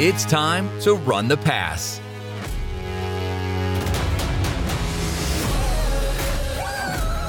It's time to run the pass.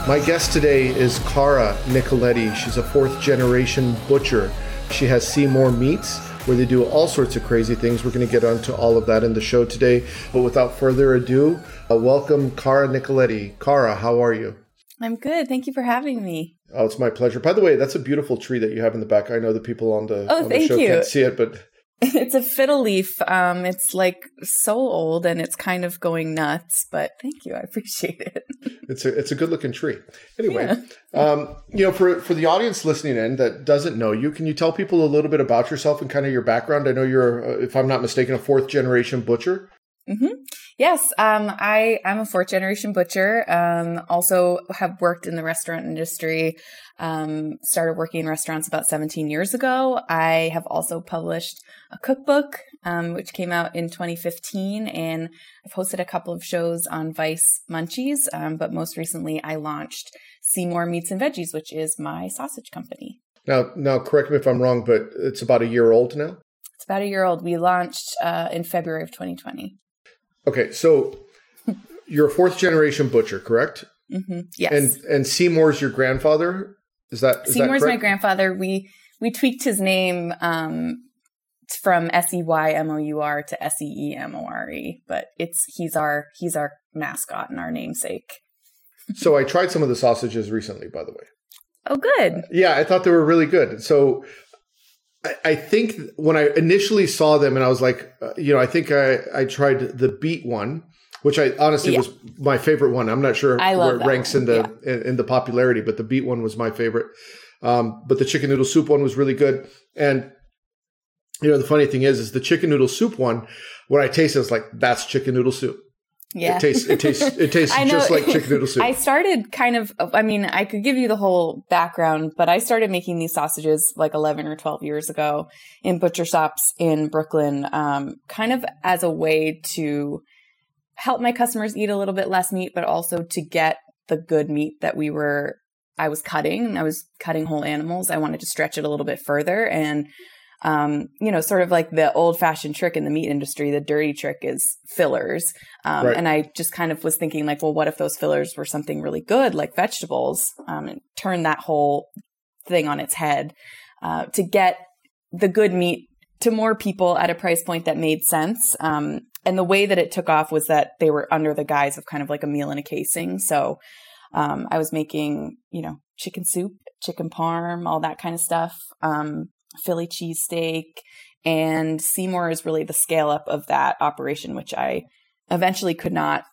My guest today is Cara Nicoletti. She's a fourth generation butcher. She has Seemore Meats, where they do all sorts of crazy things. We're going to get onto all of that in the show today. But without further ado, uh, welcome Cara Nicoletti. Cara, how are you? I'm good. Thank you for having me. Oh, it's my pleasure. By the way, that's a beautiful tree that you have in the back. I know the people on the, oh, on the show you. can't see it, but it's a fiddle leaf. Um, it's like so old and it's kind of going nuts. But thank you, I appreciate it. it's a it's a good looking tree. Anyway, yeah. um, you know, for for the audience listening in that doesn't know you, can you tell people a little bit about yourself and kind of your background? I know you're, uh, if I'm not mistaken, a fourth generation butcher. Mm-hmm. Yes, um, I am a fourth generation butcher. Um, also have worked in the restaurant industry. Um, started working in restaurants about 17 years ago. I have also published a cookbook, um, which came out in 2015, and I've hosted a couple of shows on Vice Munchies. Um, but most recently, I launched Seemore Meats and Veggies, which is my sausage company. Now, now, correct me if I'm wrong, but it's about a year old now. It's about a year old. We launched uh, in February of 2020. Okay, so you're a fourth generation butcher, correct? Mm-hmm. Yes. And and Seymour's your grandfather. Is that is Seymour's that my grandfather? We we tweaked his name um, from S E Y M O U R to S E E M O R E, but it's he's our he's our mascot and our namesake. so I tried some of the sausages recently, by the way. Oh, good. Uh, yeah, I thought they were really good. So I, I think when I initially saw them, and I was like, uh, you know, I think I I tried the beet one which I honestly yeah. was my favorite one. I'm not sure where it ranks one. in the yeah. in, in, the popularity, but the beet one was my favorite. Um, but the chicken noodle soup one was really good. And you know, the funny thing is, is the chicken noodle soup one. When I tasted, it, was like that's chicken noodle soup. Yeah, it tastes it tastes it tastes just like chicken noodle soup. I started kind of. I mean, I could give you the whole background, but I started making these sausages like 11 or 12 years ago in butcher shops in Brooklyn, um, kind of as a way to help my customers eat a little bit less meat, but also to get the good meat that we were I was cutting. I was cutting whole animals. I wanted to stretch it a little bit further and um, you know, sort of like the old fashioned trick in the meat industry, the dirty trick is fillers. Um, right. And I just kind of was thinking, like, well, what if those fillers were something really good, like vegetables, um, and turn that whole thing on its head uh, to get the good meat to more people at a price point that made sense. Um, and the way that it took off was that they were under the guise of kind of like a meal in a casing. So um, I was making, you know, chicken soup, chicken parm, all that kind of stuff, um, Philly cheesesteak. And Seemore is really the scale up of that operation, which I eventually could not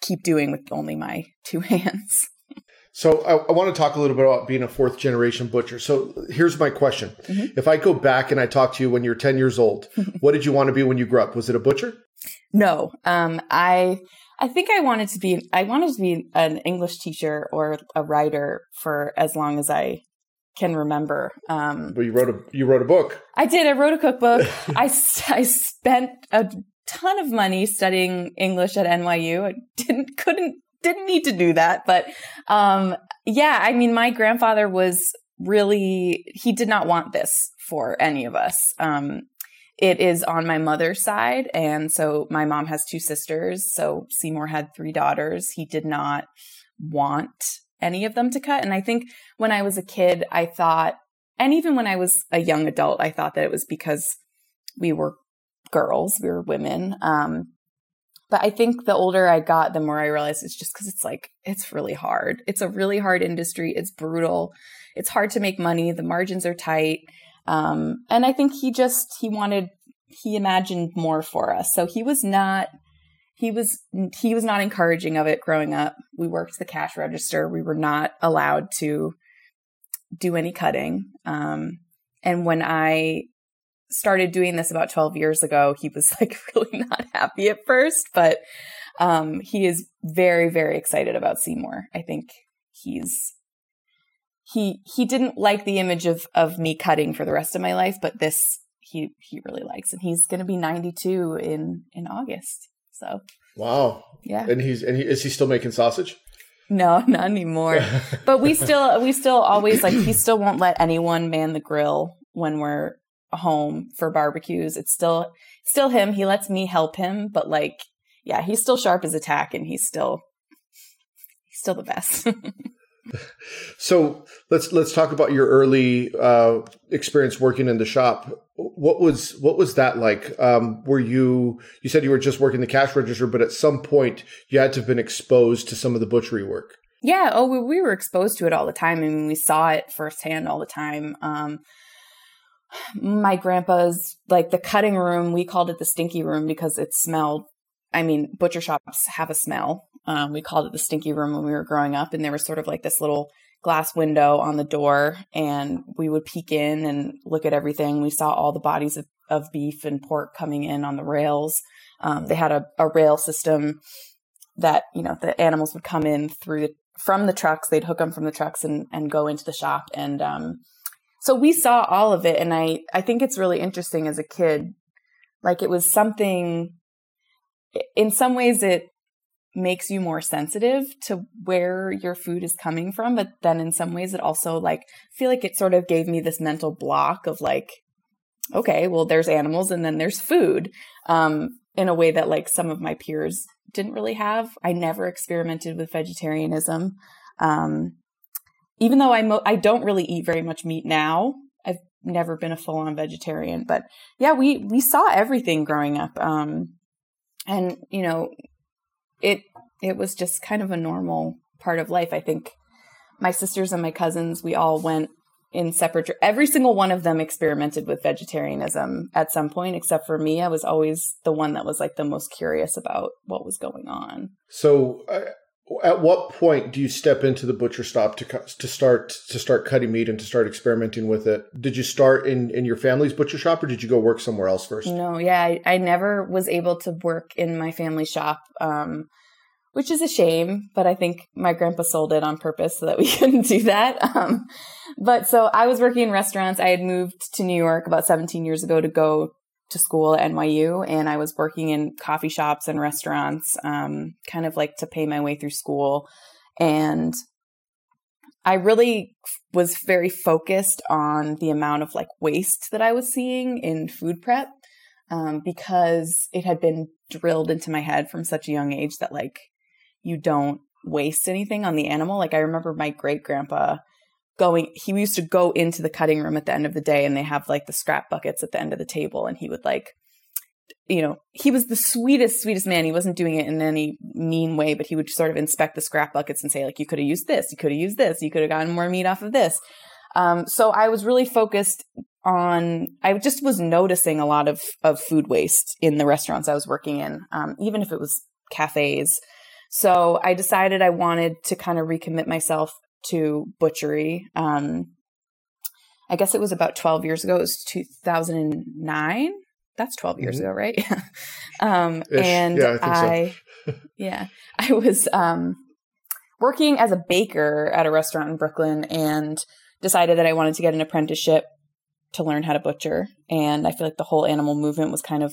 keep doing with only my two hands. So I, I, want to talk a little bit about being a fourth generation butcher. So here's my question: mm-hmm. If I go back and I talk to you when you're 10 years old, what did you want to be when you grew up? Was it a butcher? No, um, I I think I wanted to be I wanted to be an English teacher or a writer for as long as I can remember. Um, but you wrote a you wrote a book. I did. I wrote a cookbook. I I spent a ton of money studying English at NYU. I didn't couldn't didn't need to do that, but um, yeah. I mean, my grandfather was really he did not want this for any of us. Um, it is on my mother's side. And so my mom has two sisters. So Seymour had three daughters. He did not want any of them to cut. And I think when I was a kid, I thought, and even when I was a young adult, I thought that it was because we were girls, we were women. Um, but I think the older I got, the more I realized it's just because it's like, it's really hard. It's a really hard industry. It's brutal. It's hard to make money. The margins are tight. Um, and I think he just he wanted he imagined more for us. So he was not he was he was not encouraging of it growing up. We worked the cash register. We were not allowed to do any cutting. Um, and when I started doing this about 12 years ago, he was like really not happy at first, but um, he is very, very excited about Seemore. I think he's he he didn't like the image of of me cutting for the rest of my life, but this he he really likes, and he's going to be 92 in in August. So wow, yeah, and he's and he, is he still making sausage? No, not anymore. but we still we still always like he still won't let anyone man the grill when we're home for barbecues. It's still still him. He lets me help him, but like yeah, he's still sharp as a tack and he's still he's still the best. so let's let's talk about your early uh, experience working in the shop. What was what was that like? Um, were you you said you were just working the cash register, but at some point you had to have been exposed to some of the butchery work. Yeah. Oh, we, we were exposed to it all the time. I mean, we saw it firsthand all the time. Um, my grandpa's like the cutting room. We called it the stinky room because it smelled. I mean, butcher shops have a smell. Um, we called it the stinky room when we were growing up, and there was sort of like this little glass window on the door, and we would peek in and look at everything. We saw all the bodies of, of beef and pork coming in on the rails. Um, they had a, a rail system that you know the animals would come in through from the trucks. They'd hook them from the trucks and and go into the shop, and um, so we saw all of it. And I I think it's really interesting as a kid. Like it was something. In some ways, it makes you more sensitive to where your food is coming from but then in some ways it also like feel like it sort of gave me this mental block of like okay well there's animals and then there's food um in a way that like some of my peers didn't really have. I never experimented with vegetarianism um even though i mo- i don't really eat very much meat now. I've never been a full on vegetarian but yeah we we saw everything growing up um and you know it it was just kind of a normal part of life. I think my sisters and my cousins, we all went in separate. Every single one of them experimented with vegetarianism at some point, except for me. I was always the one that was like the most curious about what was going on. So, uh, at what point do you step into the butcher stop to to start to start cutting meat and to start experimenting with it? Did you start in in your family's butcher shop, or did you go work somewhere else first? No, yeah, I, I never was able to work in my family shop. Um, which is a shame, but I think my grandpa sold it on purpose so that we couldn't do that. Um, but so I was working in restaurants. I had moved to New York about 17 years ago to go to school at NYU, and I was working in coffee shops and restaurants, um, kind of like to pay my way through school. And I really was very focused on the amount of like waste that I was seeing in food prep um, because it had been drilled into my head from such a young age that like you don't waste anything on the animal. Like I remember my great grandpa going, he used to go into the cutting room at the end of the day and they have like the scrap buckets at the end of the table and he would like, you know, he was the sweetest, sweetest man. He wasn't doing it in any mean way, but he would sort of inspect the scrap buckets and say, like, you could have used this, you could have used this, you could have gotten more meat off of this. Um, so I was really focused on, I just was noticing a lot of, of food waste in the restaurants I was working in, um, even if it was cafes. So I decided I wanted to kind of recommit myself to butchery. Um, I guess it was about 12 years ago. It was 2009. That's 12 years mm-hmm. ago, right? um, and yeah, I, I so. yeah, I was um, working as a baker at a restaurant in Brooklyn and decided that I wanted to get an apprenticeship to learn how to butcher. And I feel like the whole animal movement was kind of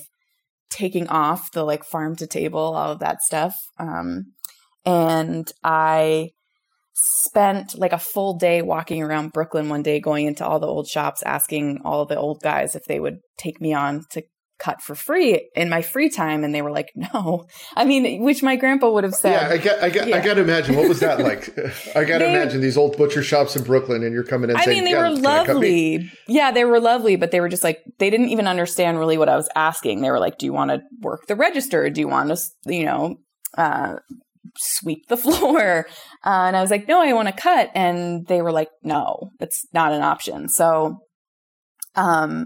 taking off the like farm to table, all of that stuff. Um, and I spent like a full day walking around Brooklyn one day, going into all the old shops, asking all the old guys if they would take me on to cut for free in my free time and they were like no. I mean which my grandpa would have said. Yeah i got i got, yeah. I got to imagine what was that like? I got to imagine these old butcher shops in brooklyn and you're coming in i saying, mean they were lovely. Yeah they were lovely but they were just like they didn't even understand really what i was asking. They were like do you want to work the register? Do you want to you know uh, sweep the floor. Uh, and I was like, no, I want to cut. And they were like, no, it's not an option. So, um,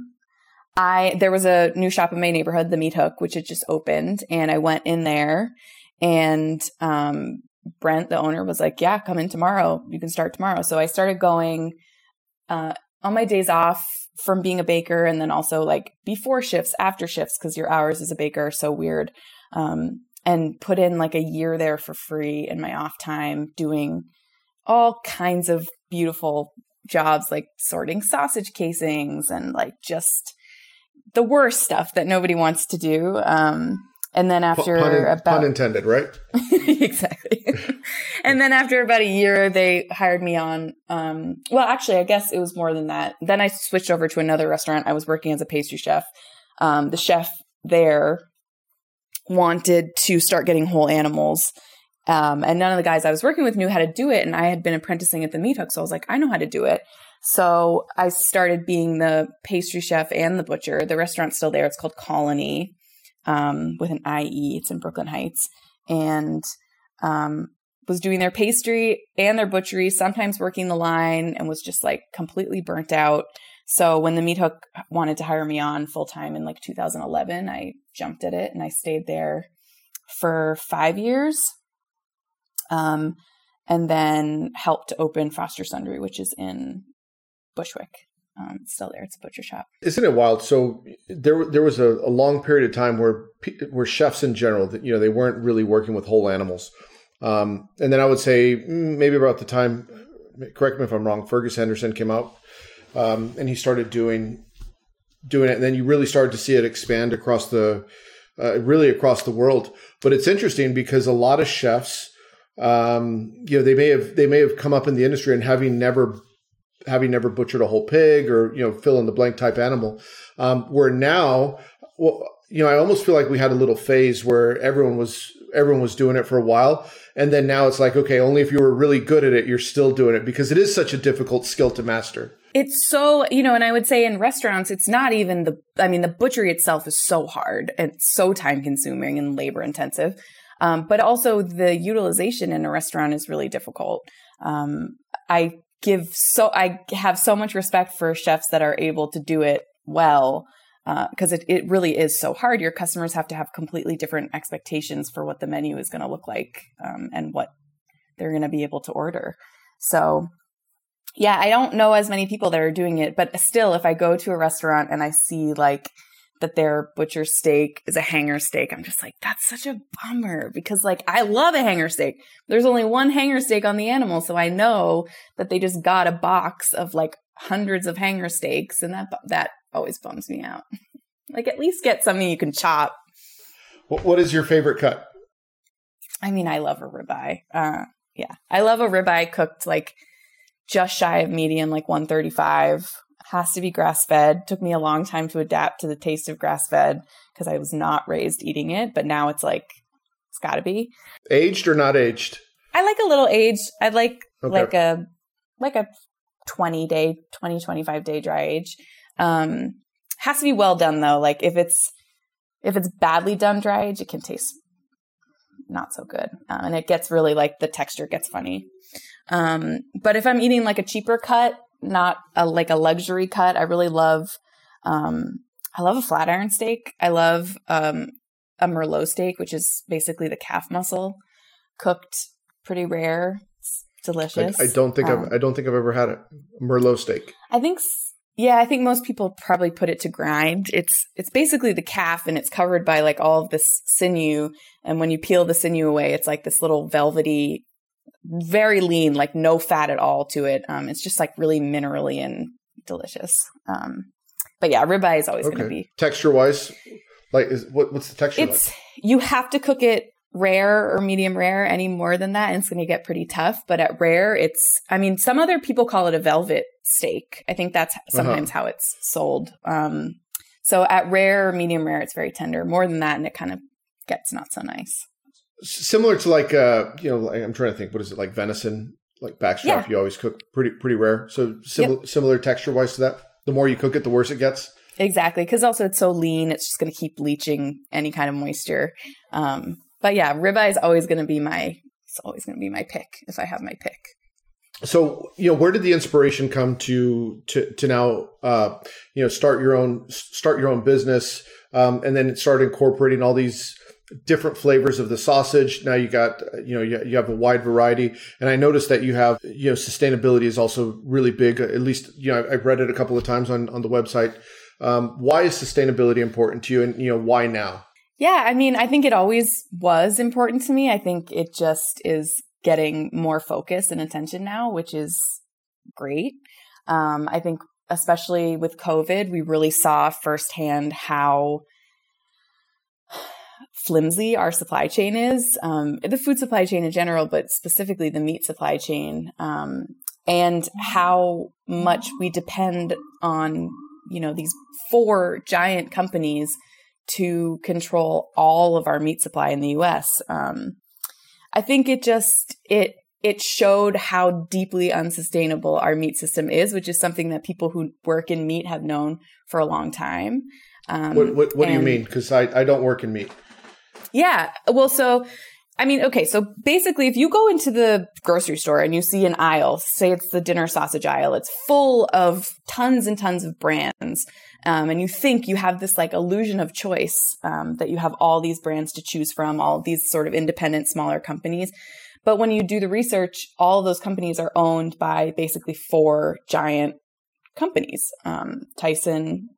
I, there was a new shop in my neighborhood, the Meat Hook, which had just opened. And I went in there and, um, Brent, the owner, was like, yeah, come in tomorrow. You can start tomorrow. So I started going, uh, on my days off from being a baker and then also like before shifts, after shifts, because your hours as a baker are so weird. Um, and put in like a year there for free in my off time doing all kinds of beautiful jobs like sorting sausage casings and like just the worst stuff that nobody wants to do. Um, And then after pun, in, about pun intended, right? exactly. and then after about a year, they hired me on. Um, well, actually, I guess it was more than that. Then I switched over to another restaurant. I was working as a pastry chef. Um, the chef there wanted to start getting whole animals. Um, and none of the guys I was working with knew how to do it. And I had been apprenticing at the meat hook. So I was like, I know how to do it. So I started being the pastry chef and the butcher. The restaurant's still there. It's called Colonie um, with an IE. It's in Brooklyn Heights. And um, was doing their pastry and their butchery, sometimes working the line, and was just like completely burnt out. So when the Meat Hook wanted to hire me on full time in like 2011, I jumped at it and I stayed there for five years. Um, and then helped open Foster Sundry, which is in Bushwick. Um, still there. It's a butcher shop. Isn't it wild? So there, there was a, a long period of time where where chefs in general, you know, they weren't really working with whole animals. Um, and then I would say mm, maybe about the time, correct me if I'm wrong, Fergus Henderson came out um, and he started doing doing it, and then you really started to see it expand across the uh, really across the world. But it's interesting because a lot of chefs, um, you know, they may have they may have come up in the industry and having never having never butchered a whole pig or you know fill in the blank type animal, um, where now, well, you know, I almost feel like we had a little phase where everyone was everyone was doing it for a while. And then now it's like, okay, only if you were really good at it, you're still doing it because it is such a difficult skill to master. It's so, you know, and I would say in restaurants, it's not even the, I mean, the butchery itself is so hard and so time consuming and labor intensive. Um, but also the utilization in a restaurant is really difficult. Um, I give so, I have so much respect for chefs that are able to do it well because uh, it, it really is so hard. Your customers have to have completely different expectations for what the menu is going to look like um, and what they're going to be able to order. So yeah, I don't know as many people that are doing it, but still, if I go to a restaurant and I see like that their butcher steak is a hanger steak, I'm just like, that's such a bummer because like I love a hanger steak. There's only one hanger steak on the animal, so I know that they just got a box of like hundreds of hanger steaks, and that that always bums me out. like at least get something you can chop. What is your favorite cut? I mean, I love a ribeye. Uh, yeah, I love a ribeye cooked like just shy of medium, like 135. Has to be grass fed. Took me a long time to adapt to the taste of grass fed because I was not raised eating it, but now it's like it's got to be aged or not aged. I like a little aged. I'd like okay. like a like a 20 day, 20 25 day dry age. Um has to be well done though. Like if it's if it's badly done dry age, it can taste not so good, uh, and it gets really like the texture gets funny. Um, but if I'm eating like a cheaper cut, not a, like a luxury cut, I really love, um, I love a flat iron steak. I love, um, a Merlot steak, which is basically the calf muscle cooked pretty rare. It's delicious. I, I don't think I've, um, I don't think I've ever had a Merlot steak. I think yeah, I think most people probably put it to grind. It's it's basically the calf and it's covered by like all of this sinew and when you peel the sinew away, it's like this little velvety very lean, like no fat at all to it. Um, it's just like really minerally and delicious. Um, but yeah, ribeye is always okay. going to be texture wise. Like, is, what, what's the texture? It's like? you have to cook it rare or medium rare. Any more than that, and it's going to get pretty tough. But at rare, it's. I mean, some other people call it a velvet steak. I think that's uh-huh. sometimes uh-huh. how it's sold. Um, so at rare medium rare, it's very tender. More than that, and it kind of gets not so nice similar to like uh you know I'm trying to think what is it like venison like backstrap yeah. you always cook pretty pretty rare so similar yep. similar texture wise to that the more you cook it the worse it gets exactly because also it's so lean it's just going to keep leaching any kind of moisture um but yeah ribeye is always going to be my it's always going to be my pick if I have my pick so you know where did the inspiration come to to to now uh you know start your own start your own business um and then start incorporating all these different flavors of the sausage. Now you got, you know, you, have a wide variety. And I noticed that you have, you know, sustainability is also really big. At least, you know, I've read it a couple of times on, on the website. Um, why is sustainability important to you and, you know, why now? Yeah. I mean, I think it always was important to me. I think it just is getting more focus and attention now, which is great. Um, I think especially with COVID, we really saw firsthand how flimsy our supply chain is, um, the food supply chain in general, but specifically the meat supply chain, um, and how much we depend on, you know, these four giant companies to control all of our meat supply in the U.S. Um, I think it just it it showed how deeply unsustainable our meat system is, which is something that people who work in meat have known for a long time. Um, what what, what do you mean? Because I, I don't work in meat. Yeah. Well, so I mean, okay, so basically, if you go into the grocery store and you see an aisle, say it's the dinner sausage aisle, it's full of tons and tons of brands, um, and you think you have this like illusion of choice um, that you have all these brands to choose from, all these sort of independent, smaller companies. But when you do the research, all those companies are owned by basically four giant companies um, Tyson,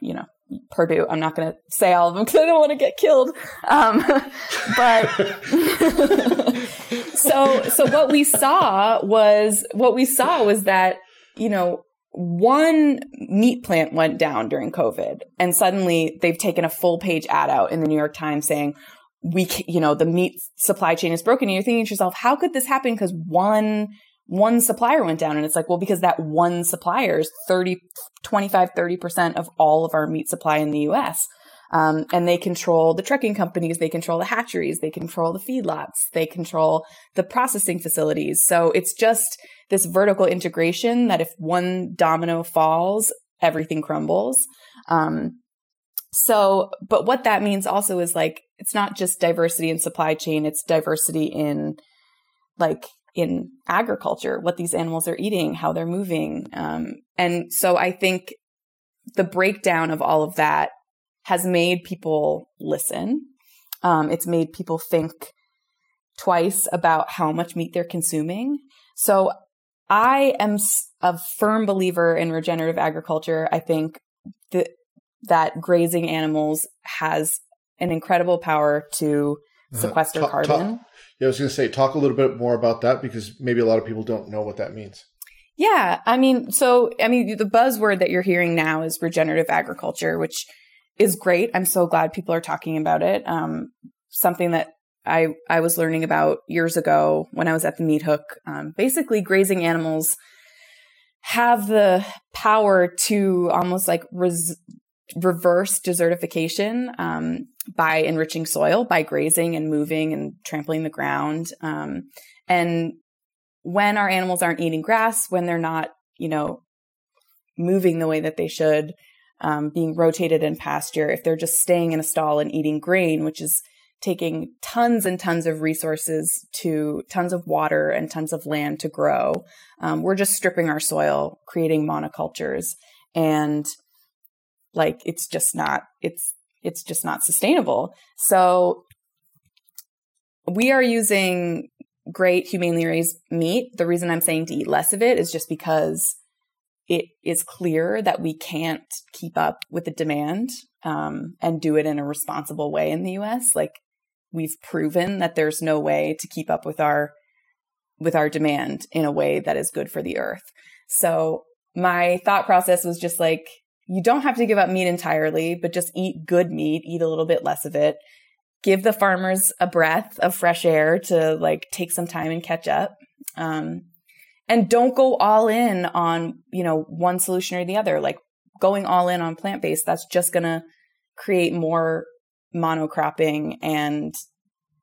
you know, Perdue. I'm not going to say all of them because I don't want to get killed. Um, but so, so what we saw was what we saw was that you know one meat plant went down during COVID, and suddenly they've taken a full page ad out in the New York Times saying we, you know, the meat supply chain is broken. And you're thinking to yourself, how could this happen? Because one one supplier went down. And it's like, well, because that one supplier is 30, 25, 30% of all of our meat supply in the US. Um, and they control the trucking companies, they control the hatcheries, they control the feedlots, they control the processing facilities. So it's just this vertical integration that if one domino falls, everything crumbles. Um, so, but what that means also is like, it's not just diversity in supply chain, it's diversity in like in agriculture, what these animals are eating, how they're moving. Um, and so I think the breakdown of all of that has made people listen. Um, it's made people think twice about how much meat they're consuming. So I am a firm believer in regenerative agriculture. I think that grazing animals has an incredible power to. Sequester uh, talk, carbon. Talk, yeah, I was going to say, talk a little bit more about that because maybe a lot of people don't know what that means. Yeah, I mean, so I mean, the buzzword that you're hearing now is regenerative agriculture, which is great. I'm so glad people are talking about it. Um, something that I I was learning about years ago when I was at the Meat Hook. Um, basically, grazing animals have the power to almost like res- reverse desertification um, by enriching soil, by grazing and moving and trampling the ground. Um, and when our animals aren't eating grass, when they're not, you know, moving the way that they should, um, being rotated in pasture, if they're just staying in a stall and eating grain, which is taking tons and tons of resources to tons of water and tons of land to grow, um, we're just stripping our soil, creating monocultures. And like it's just not it's it's just not sustainable. So we are using great humanely raised meat. The reason i'm saying to eat less of it is just because it is clear that we can't keep up with the demand um, and do it in a responsible way in the us like we've proven that there's no way to keep up with our with our demand in a way that is good for the earth. So my thought process was just like you don't have to give up meat entirely, but just eat good meat, eat a little bit less of it. Give the farmers a breath of fresh air to like take some time and catch up. Um, and don't go all in on, you know, one solution or the other. Like going all in on plant based, that's just going to create more monocropping and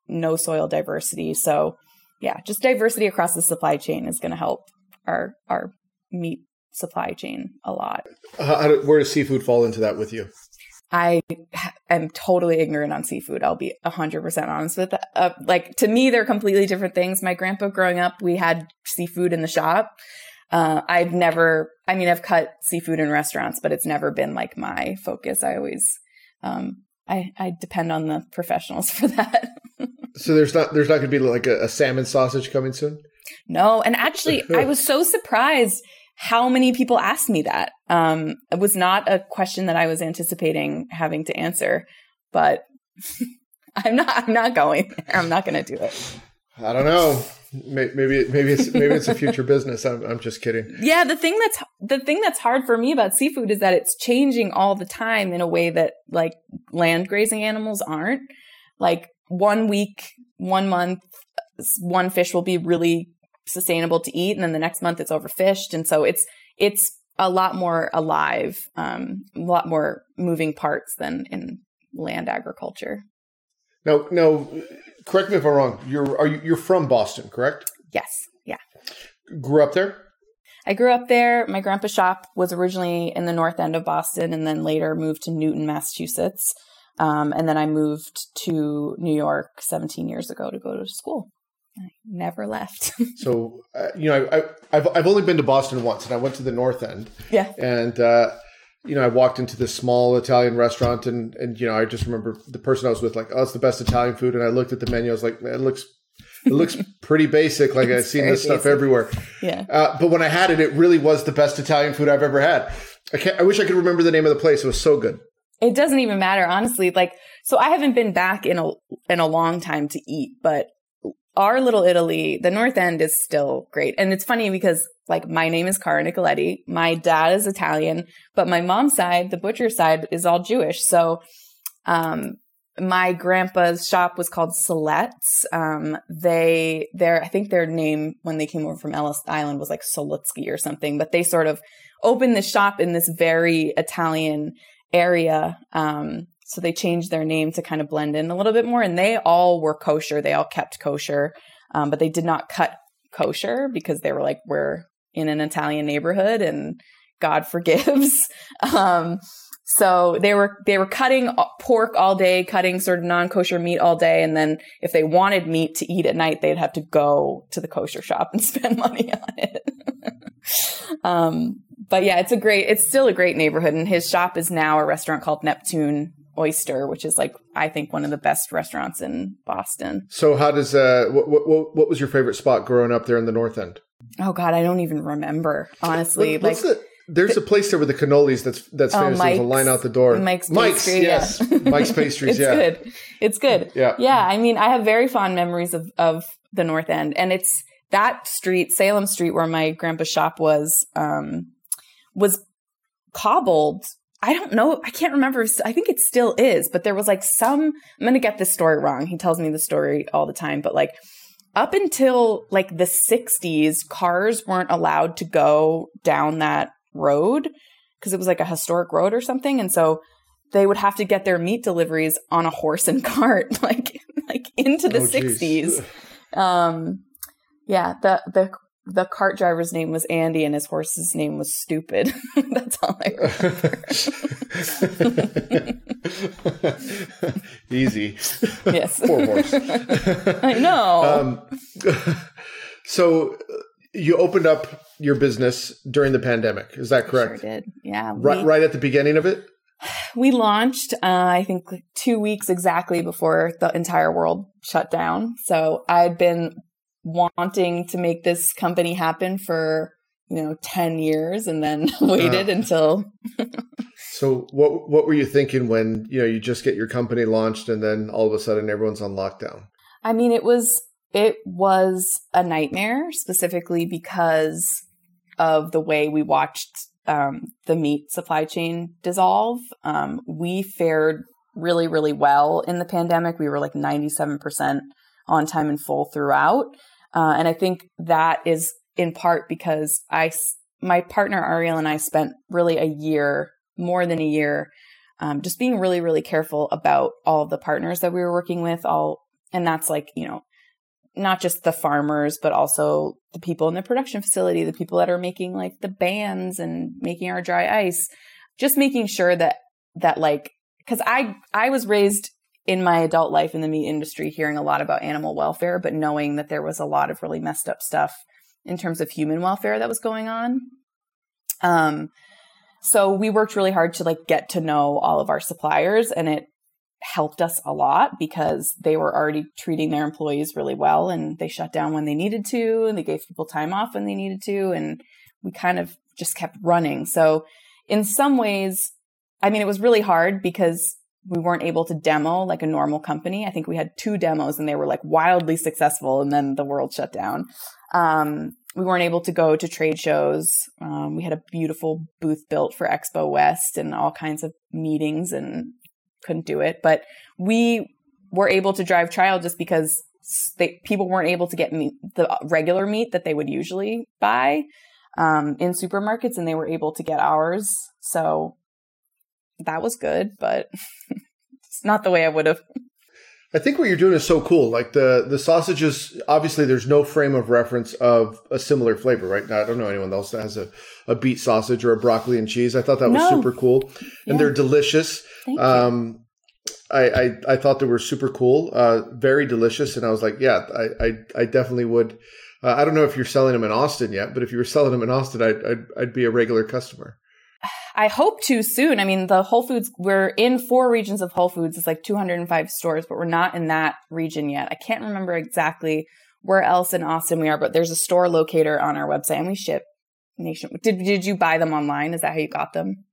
no soil diversity. So, yeah, just diversity across the supply chain is going to help our our meat supply chain a lot. do, where does seafood fall into that with you? I am totally ignorant on seafood. I'll be 100% honest with that. Uh, like, to me, they're completely different things. My grandpa growing up, we had seafood in the shop. Uh, I've never, I mean, I've cut seafood in restaurants, but it's never been like my focus. I always, um, I, I depend on the professionals for that. so there's not, there's not going to be like a, a salmon sausage coming soon? No. And actually, I was so surprised how many people asked me that? Um, it was not a question that I was anticipating having to answer, but I'm not. I'm not going. There. I'm not going to do it. I don't know. Maybe maybe it's maybe it's a future business. I'm I'm just kidding. Yeah, the thing that's the thing that's hard for me about seafood is that it's changing all the time in a way that like land grazing animals aren't. Like one week, one month, one fish will be really sustainable to eat, and then the next month it's overfished, and so it's it's a lot more alive, um, a lot more moving parts than in land agriculture. No, no. Correct me if I'm wrong. You're are you, you're from Boston, correct? Yes. Yeah. Grew up there. I grew up there. My grandpa's shop was originally in the north end of Boston, and then later moved to Newton, Massachusetts. Um, and then I moved to New York 17 years ago to go to school. I never left. so, uh, you know, I, have I've only been to Boston once, and I went to the North End. Yeah. And uh, you know, I walked into this small Italian restaurant, and and you know, I just remember the person I was with, like, oh, it's the best Italian food, and I looked at the menu, I was like, it looks. It looks pretty basic. Like I've seen this basic. stuff everywhere. Yeah. Uh, but when I had it, it really was the best Italian food I've ever had. I, can't, I wish I could remember the name of the place. It was so good. It doesn't even matter, honestly. Like, so I haven't been back in a in a long time to eat, but our little Italy, the North End is still great. And it's funny because like my name is Cara Nicoletti. My dad is Italian, but my mom's side, the butcher side is all Jewish. So, um, my grandpa's shop was called Solet's. Um, they, their, I think their name when they came over from Ellis Island was like Solutsky or something, but they sort of opened the shop in this very Italian area. Um, so they changed their name to kind of blend in a little bit more. And they all were kosher. They all kept kosher, um, but they did not cut kosher because they were like, we're in an Italian neighborhood and God forgives. um, so they were they were cutting pork all day, cutting sort of non kosher meat all day, and then if they wanted meat to eat at night, they'd have to go to the kosher shop and spend money on it. um, but yeah, it's a great, it's still a great neighborhood, and his shop is now a restaurant called Neptune Oyster, which is like I think one of the best restaurants in Boston. So how does uh what what, what was your favorite spot growing up there in the North End? Oh God, I don't even remember honestly. What, like the, there's the, a place there with the cannolis that's that's oh, famous. There's a line out the door. Mike's, Mike's Pastry, yes, yeah. Mike's Pastries. it's yeah, good. It's good. Yeah, yeah. I mean, I have very fond memories of of the North End, and it's that street, Salem Street, where my grandpa's shop was, um, was cobbled I don't know. I can't remember. If, I think it still is, but there was like some, I'm going to get this story wrong. He tells me the story all the time, but like up until like the 60s, cars weren't allowed to go down that road because it was like a historic road or something. And so they would have to get their meat deliveries on a horse and cart, like, like into the oh, 60s. Um, yeah, the, the the cart driver's name was Andy and his horse's name was Stupid. That's all I remember. Easy. Yes. Poor horse. I know. Um, so you opened up your business during the pandemic. Is that correct? Sure did. Yeah. Right, we, right at the beginning of it? We launched, uh, I think, two weeks exactly before the entire world shut down. So I'd been wanting to make this company happen for you know 10 years and then waited uh, until so what what were you thinking when you know you just get your company launched and then all of a sudden everyone's on lockdown? I mean it was it was a nightmare specifically because of the way we watched um, the meat supply chain dissolve. Um, we fared really really well in the pandemic. We were like 97% on time and full throughout uh, and I think that is in part because I, my partner Ariel and I spent really a year, more than a year, um, just being really, really careful about all the partners that we were working with. All, and that's like, you know, not just the farmers, but also the people in the production facility, the people that are making like the bands and making our dry ice, just making sure that, that like, cause I, I was raised in my adult life in the meat industry hearing a lot about animal welfare, but knowing that there was a lot of really messed up stuff in terms of human welfare that was going on. Um, so we worked really hard to like get to know all of our suppliers and it helped us a lot because they were already treating their employees really well and they shut down when they needed to and they gave people time off when they needed to and we kind of just kept running. So in some ways, I mean, it was really hard because we weren't able to demo like a normal company. I think we had two demos and they were like wildly successful and then the world shut down. Um, we weren't able to go to trade shows. Um, we had a beautiful booth built for Expo West and all kinds of meetings and couldn't do it. But we were able to drive trial just because they, people weren't able to get meat, the regular meat that they would usually buy um, in supermarkets, and they were able to get ours. So that was good, but it's not the way I would have. I think what you're doing is so cool. Like the the sausages, obviously, there's no frame of reference of a similar flavor, right? Now, I don't know anyone else that has a, a beet sausage or a broccoli and cheese. I thought that was no. super cool, and yeah. they're delicious. Thank um, I, I, I thought they were super cool, uh, very delicious, and I was like, yeah, I I, I definitely would. Uh, I don't know if you're selling them in Austin yet, but if you were selling them in Austin, I'd I'd, I'd be a regular customer. I hope to soon. I mean, the Whole Foods, we're in four regions of Whole Foods. It's like 205 stores, but we're not in that region yet. I can't remember exactly where else in Austin we are, but there's a store locator on our website and we ship nation. Did, did you buy them online? Is that how you got them?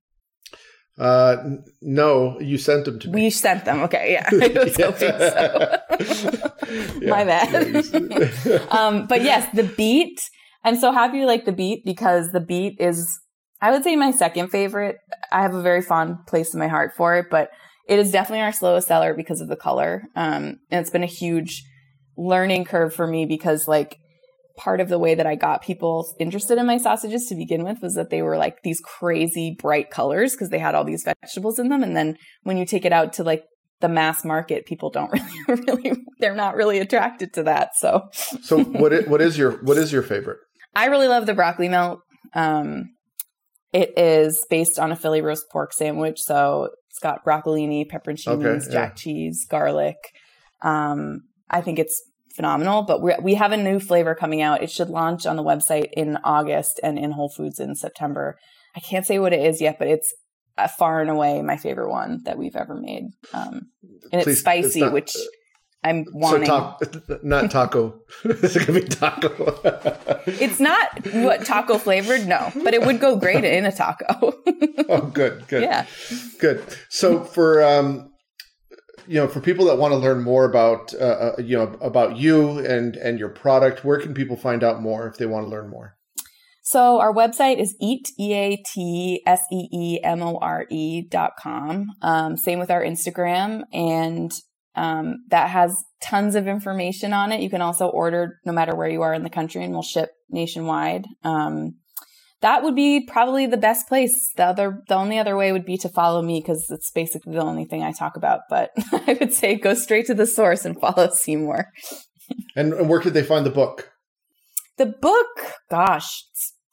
Uh, no, you sent them to me. We sent them. Okay. Yeah. I was hoping so. yeah, My bad. um, but yes, the beet. I'm so happy you like the beet because the beet is I would say my second favorite. I have a very fond place in my heart for it, but it is definitely our slowest seller because of the color. Um, and it's been a huge learning curve for me because like part of the way that I got people interested in my sausages to begin with was that they were like these crazy bright colors because they had all these vegetables in them. And then when you take it out to like the mass market, people don't really, really, they're not really attracted to that. So, so what is, what is your, what is your favorite? I really love the broccoli melt. Um, it is based on a Philly roast pork sandwich, so it's got broccolini, pepperoncinis, okay, yeah. jack cheese, garlic. Um, I think it's phenomenal. But we we have a new flavor coming out. It should launch on the website in August and in Whole Foods in September. I can't say what it is yet, but it's far and away my favorite one that we've ever made. Um, and Please, it's spicy, it's not, which I'm wanting. So ta- not taco. it's gonna be taco. it's not what taco flavored, no, but it would go great in a taco. oh, good, good, yeah, good. So for um, you know, for people that want to learn more about uh, uh, you know about you and and your product, where can people find out more if they want to learn more? So our website is eat, E-A-T-S-E-E-M-O-R-E dot com. Um, same with our Instagram. And um, that has tons of information on it. You can also order no matter where you are in the country and we'll ship nationwide. Um, that would be probably the best place. The other, the only other way would be to follow me because it's basically the only thing I talk about. But I would say go straight to the source and follow Seemore. and, and where could they find the book? The book, gosh,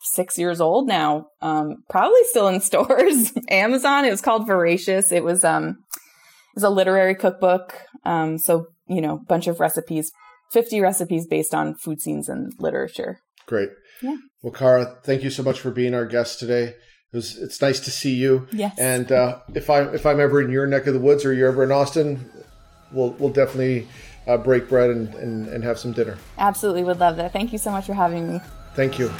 six years old now. Um, probably still in stores. Amazon. It was called Voracious. It was um, is a literary cookbook. Um, so, you know, bunch of recipes, 50 recipes based on food scenes and literature. Great. Yeah. Well, Cara, thank you so much for being our guest today. It was, it's nice to see you. Yes. And uh, if I if I'm ever in your neck of the woods or you're ever in Austin, we'll we'll definitely uh, break bread and, and, and have some dinner. Absolutely, would love that. Thank you so much for having me. Thank you.